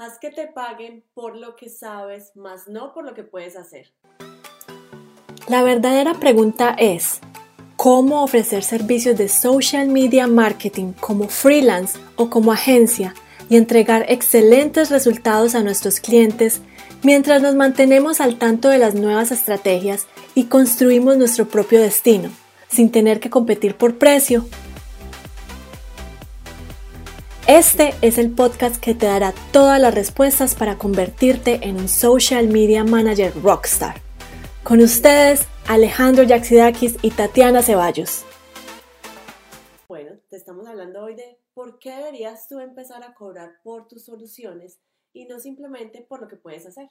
Haz que te paguen por lo que sabes, más no por lo que puedes hacer. La verdadera pregunta es, ¿cómo ofrecer servicios de social media marketing como freelance o como agencia y entregar excelentes resultados a nuestros clientes mientras nos mantenemos al tanto de las nuevas estrategias y construimos nuestro propio destino, sin tener que competir por precio este es el podcast que te dará todas las respuestas para convertirte en un social media manager rockstar. Con ustedes, Alejandro Yaxidakis y Tatiana Ceballos. Bueno, te estamos hablando hoy de por qué deberías tú empezar a cobrar por tus soluciones y no simplemente por lo que puedes hacer.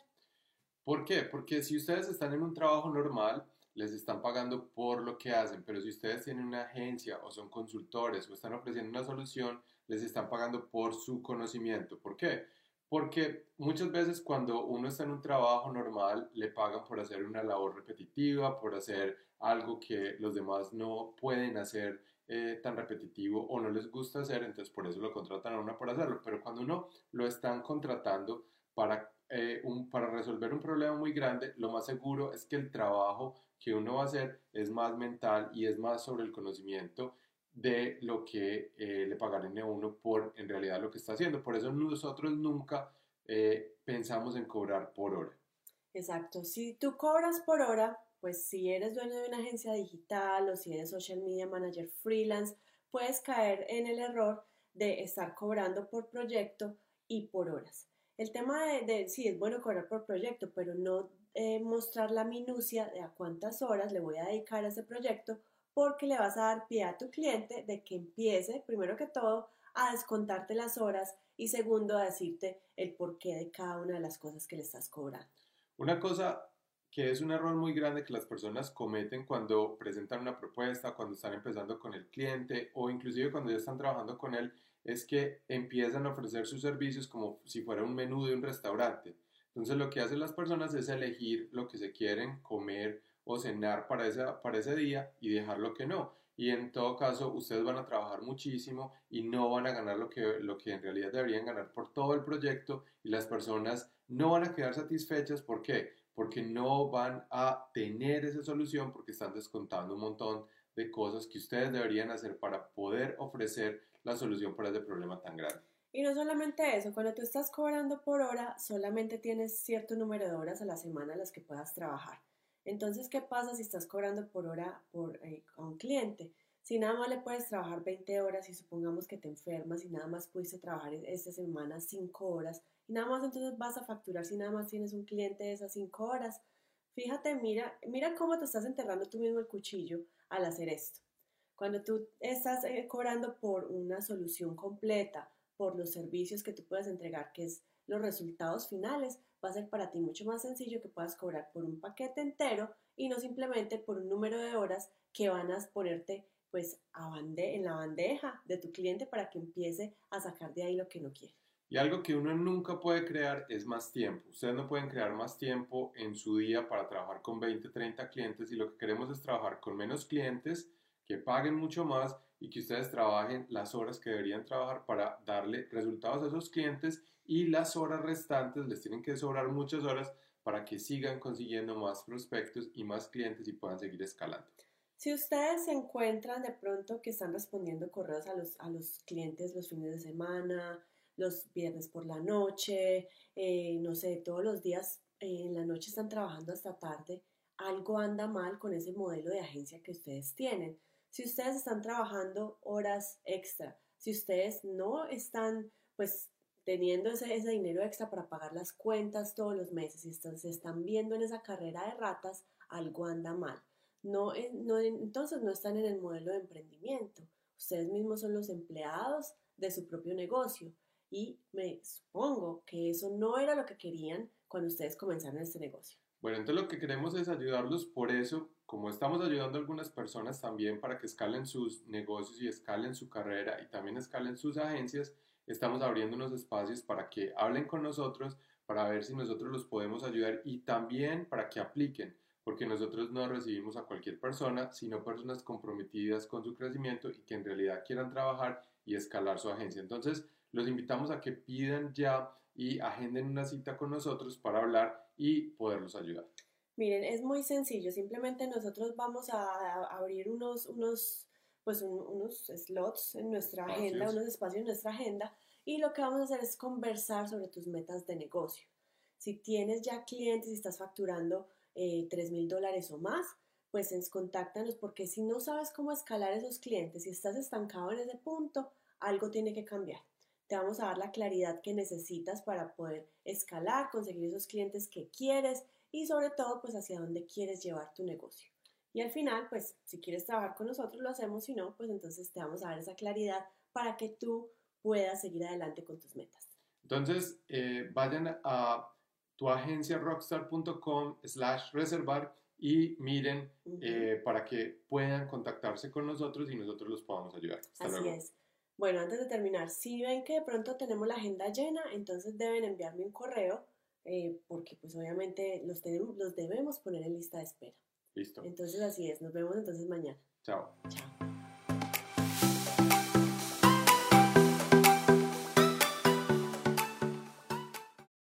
¿Por qué? Porque si ustedes están en un trabajo normal, les están pagando por lo que hacen, pero si ustedes tienen una agencia o son consultores o están ofreciendo una solución, les están pagando por su conocimiento. ¿Por qué? Porque muchas veces cuando uno está en un trabajo normal, le pagan por hacer una labor repetitiva, por hacer algo que los demás no pueden hacer eh, tan repetitivo o no les gusta hacer, entonces por eso lo contratan a uno por hacerlo. Pero cuando uno lo están contratando para, eh, un, para resolver un problema muy grande, lo más seguro es que el trabajo que uno va a hacer es más mental y es más sobre el conocimiento de lo que eh, le pagarán a uno por en realidad lo que está haciendo. Por eso nosotros nunca eh, pensamos en cobrar por hora. Exacto. Si tú cobras por hora, pues si eres dueño de una agencia digital o si eres social media manager freelance, puedes caer en el error de estar cobrando por proyecto y por horas. El tema de, de es bueno cobrar por proyecto, pero no eh, mostrar la minucia de a cuántas horas le voy a dedicar a ese proyecto porque le vas a dar pie a tu cliente de que empiece, primero que todo, a descontarte las horas y segundo, a decirte el porqué de cada una de las cosas que le estás cobrando. Una cosa que es un error muy grande que las personas cometen cuando presentan una propuesta, cuando están empezando con el cliente o inclusive cuando ya están trabajando con él, es que empiezan a ofrecer sus servicios como si fuera un menú de un restaurante. Entonces lo que hacen las personas es elegir lo que se quieren comer o cenar para ese, para ese día y dejar lo que no. Y en todo caso, ustedes van a trabajar muchísimo y no van a ganar lo que, lo que en realidad deberían ganar por todo el proyecto y las personas no van a quedar satisfechas. ¿Por qué? Porque no van a tener esa solución porque están descontando un montón de cosas que ustedes deberían hacer para poder ofrecer la solución para ese problema tan grande. Y no solamente eso, cuando tú estás cobrando por hora, solamente tienes cierto número de horas a la semana en las que puedas trabajar. Entonces, ¿qué pasa si estás cobrando por hora por, eh, a un cliente? Si nada más le puedes trabajar 20 horas y supongamos que te enfermas y nada más pudiste trabajar e-, esta semana 5 horas y nada más entonces vas a facturar si nada más tienes un cliente de esas 5 horas. Fíjate, mira, mira cómo te estás enterrando tú mismo el cuchillo al hacer esto. Cuando tú estás eh, cobrando por una solución completa, por los servicios que tú puedes entregar, que es los resultados finales, va a ser para ti mucho más sencillo que puedas cobrar por un paquete entero y no simplemente por un número de horas que van a ponerte pues a en la bandeja de tu cliente para que empiece a sacar de ahí lo que no quiere. Y algo que uno nunca puede crear es más tiempo. Ustedes no pueden crear más tiempo en su día para trabajar con 20, 30 clientes y lo que queremos es trabajar con menos clientes que paguen mucho más y que ustedes trabajen las horas que deberían trabajar para darle resultados a esos clientes y las horas restantes les tienen que sobrar muchas horas para que sigan consiguiendo más prospectos y más clientes y puedan seguir escalando. Si ustedes se encuentran de pronto que están respondiendo correos a los, a los clientes los fines de semana, los viernes por la noche, eh, no sé, todos los días eh, en la noche están trabajando hasta tarde, algo anda mal con ese modelo de agencia que ustedes tienen. Si ustedes están trabajando horas extra, si ustedes no están pues teniendo ese, ese, dinero extra para pagar las cuentas todos los meses y están, se están viendo en esa carrera de ratas, algo anda mal. No, eh, no, entonces no están en el modelo de emprendimiento. Ustedes mismos son los empleados de su propio negocio y me supongo que eso no era lo que querían cuando ustedes comenzaron este negocio. Bueno, entonces lo que queremos es ayudarlos, por eso, como estamos ayudando a algunas personas también para que escalen sus negocios y escalen su carrera y también escalen sus agencias, estamos abriendo unos espacios para que hablen con nosotros, para ver si nosotros los podemos ayudar y también para que apliquen, porque nosotros no recibimos a cualquier persona, sino personas comprometidas con su crecimiento y que en realidad quieran trabajar y escalar su agencia. Entonces, los invitamos a que pidan ya y agenden una cita con nosotros para hablar y poderlos ayudar. Miren, es muy sencillo, simplemente nosotros vamos a abrir unos, unos, pues unos slots en nuestra agenda, unos espacios en nuestra agenda y lo que vamos a hacer es conversar sobre tus metas de negocio. Si tienes ya clientes y estás facturando 3 mil dólares o más, pues contáctanos porque si no sabes cómo escalar esos clientes, si estás estancado en ese punto, algo tiene que cambiar. Te vamos a dar la claridad que necesitas para poder escalar, conseguir esos clientes que quieres y sobre todo pues hacia dónde quieres llevar tu negocio. Y al final, pues si quieres trabajar con nosotros lo hacemos, si no, pues entonces te vamos a dar esa claridad para que tú puedas seguir adelante con tus metas. Entonces, eh, vayan a tu agencia rockstar.com slash reservar y miren eh, para que puedan contactarse con nosotros y nosotros los podamos ayudar. Así es. Bueno, antes de terminar, si ven que de pronto tenemos la agenda llena, entonces deben enviarme un correo eh, porque pues obviamente los, tenemos, los debemos poner en lista de espera. Listo. Entonces así es, nos vemos entonces mañana. Chao. Chao.